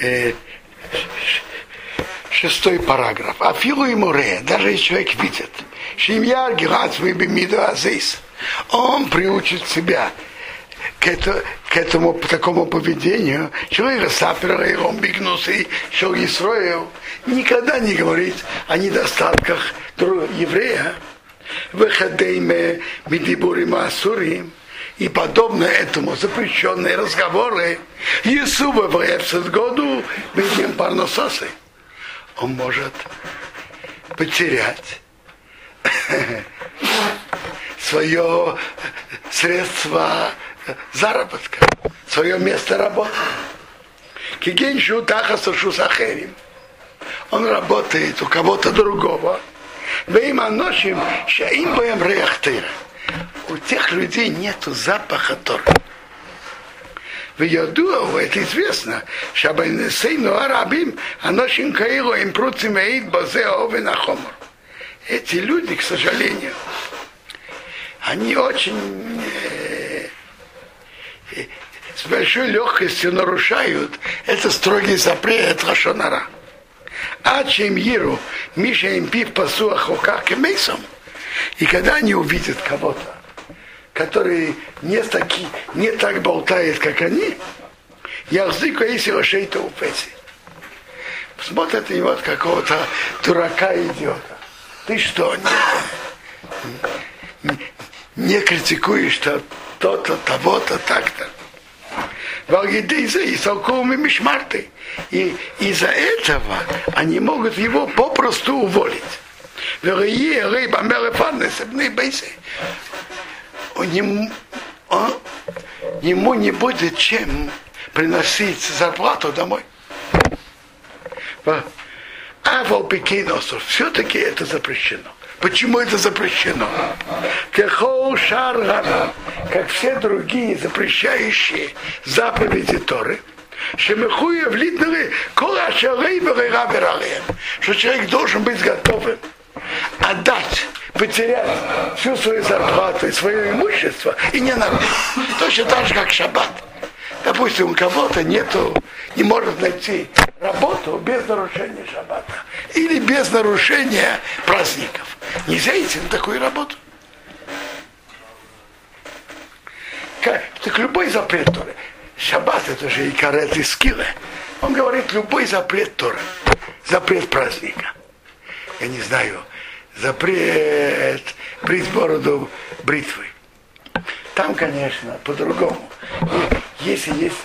э, шестой параграф. А филу и море, даже если человек видит, Шимьяр Бемиду Азис, он приучит себя к, это, к этому к такому поведению, человек сапера и он бигнулся и шел Исроил, никогда не говорит о недостатках еврея, выходейме медибурим асурим, и подобно этому запрещенные разговоры Иисуса в году видим парнососы. Он может потерять свое средство заработка, свое место работы. Кигеншу тахаса шусахерим. Он работает у кого-то другого. Вейма ношим шаим боем реахтыра. Тех людей нету запаха Тора. В Йодуа, это известно, Шабайнесейну Арабим, Аношин Каилу им Пруцимеид Базе Овен Ахомор. Эти люди, к сожалению, они очень э, с большой легкостью нарушают это строгий запрет Рашонара. А чем Иру, Миша им пив пасу ахоках и мейсом. И когда они увидят кого-то, который не, таки, не так болтает, как они, я вздыку, если ошейта упети. Смотрят на него какого-то дурака идиота. Ты что, не, не критикуешь -то, то-то, того-то, так-то. Валгидейза и Салковыми Мишмарты. И из-за этого они могут его попросту уволить. Ему, он, ему не будет чем приносить зарплату домой. А Волпикиносов все-таки это запрещено. Почему это запрещено? Кехол шаргана, как все другие запрещающие заповеди Торы, Шемехуя влитнали кола шалей что человек должен быть готовым отдать, потерять всю свою зарплату и свое имущество и не нарушить. Точно так же, как шаббат. Допустим, у кого-то нету, не может найти работу без нарушения шаббата или без нарушения праздников. Нельзя идти на такую работу. Как, так любой запрет Торы. Шаббат это же и карет и скилы. Он говорит любой запрет Торы. Запрет праздника. Я не знаю, запрет брить бороду бритвы. Там, конечно, по-другому. Если есть,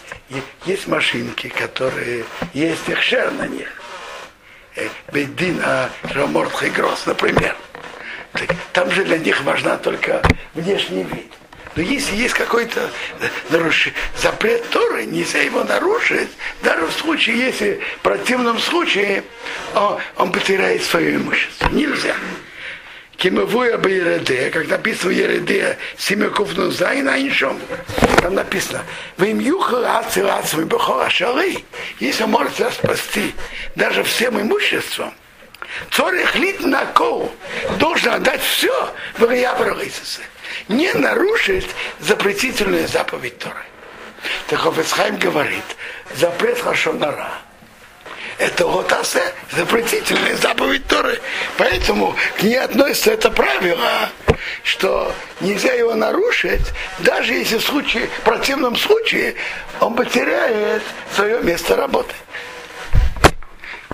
есть машинки, которые есть эхшер на них, э, Бейдина Раморт Хигрос, например, так, там же для них важна только внешний вид. Но если есть какой-то э, запрет Торы, нельзя его нарушить, даже в случае, если в противном случае он, он потеряет свое имущество. Нельзя. Кимовуя бы Ереде, как написано в Ереде, Симяков Нузайна Иншом, там написано, вы им юха ацилацами бахора шары, если он может себя спасти даже всем имуществом, Цорих лит на кол должен отдать все в Риябрагайсисе не нарушить запретительную заповедь Торы. Так Хофецхайм говорит, запрет Хашонара. Это вот асе, запретительная заповедь Торы. Поэтому к ней относится это правило, что нельзя его нарушить, даже если в случае, в противном случае он потеряет свое место работы.